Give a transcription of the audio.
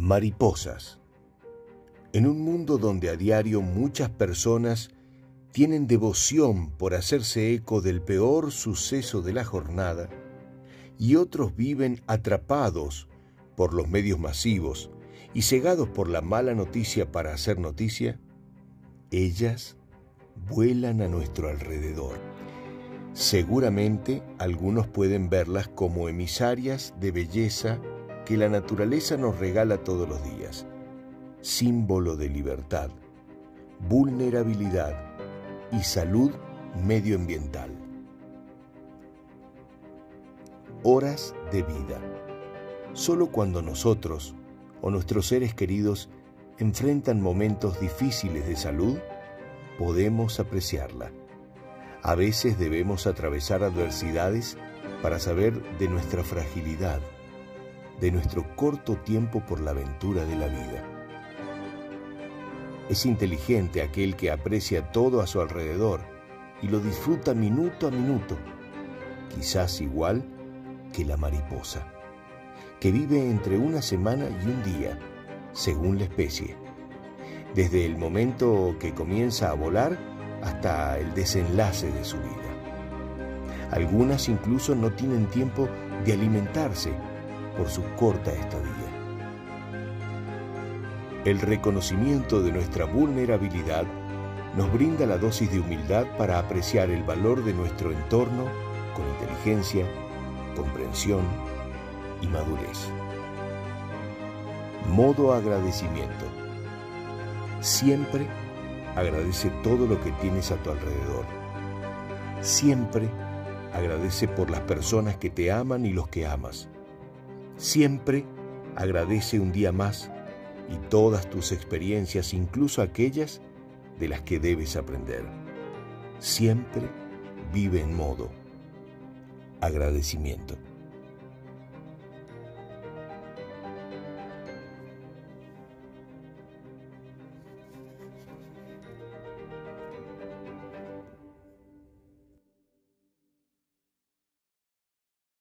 Mariposas. En un mundo donde a diario muchas personas tienen devoción por hacerse eco del peor suceso de la jornada y otros viven atrapados por los medios masivos y cegados por la mala noticia para hacer noticia, ellas vuelan a nuestro alrededor. Seguramente algunos pueden verlas como emisarias de belleza que la naturaleza nos regala todos los días, símbolo de libertad, vulnerabilidad y salud medioambiental. Horas de vida. Solo cuando nosotros o nuestros seres queridos enfrentan momentos difíciles de salud, podemos apreciarla. A veces debemos atravesar adversidades para saber de nuestra fragilidad de nuestro corto tiempo por la aventura de la vida. Es inteligente aquel que aprecia todo a su alrededor y lo disfruta minuto a minuto, quizás igual que la mariposa, que vive entre una semana y un día, según la especie, desde el momento que comienza a volar hasta el desenlace de su vida. Algunas incluso no tienen tiempo de alimentarse por su corta estadía. El reconocimiento de nuestra vulnerabilidad nos brinda la dosis de humildad para apreciar el valor de nuestro entorno con inteligencia, comprensión y madurez. Modo agradecimiento. Siempre agradece todo lo que tienes a tu alrededor. Siempre agradece por las personas que te aman y los que amas. Siempre agradece un día más y todas tus experiencias, incluso aquellas de las que debes aprender. Siempre vive en modo agradecimiento.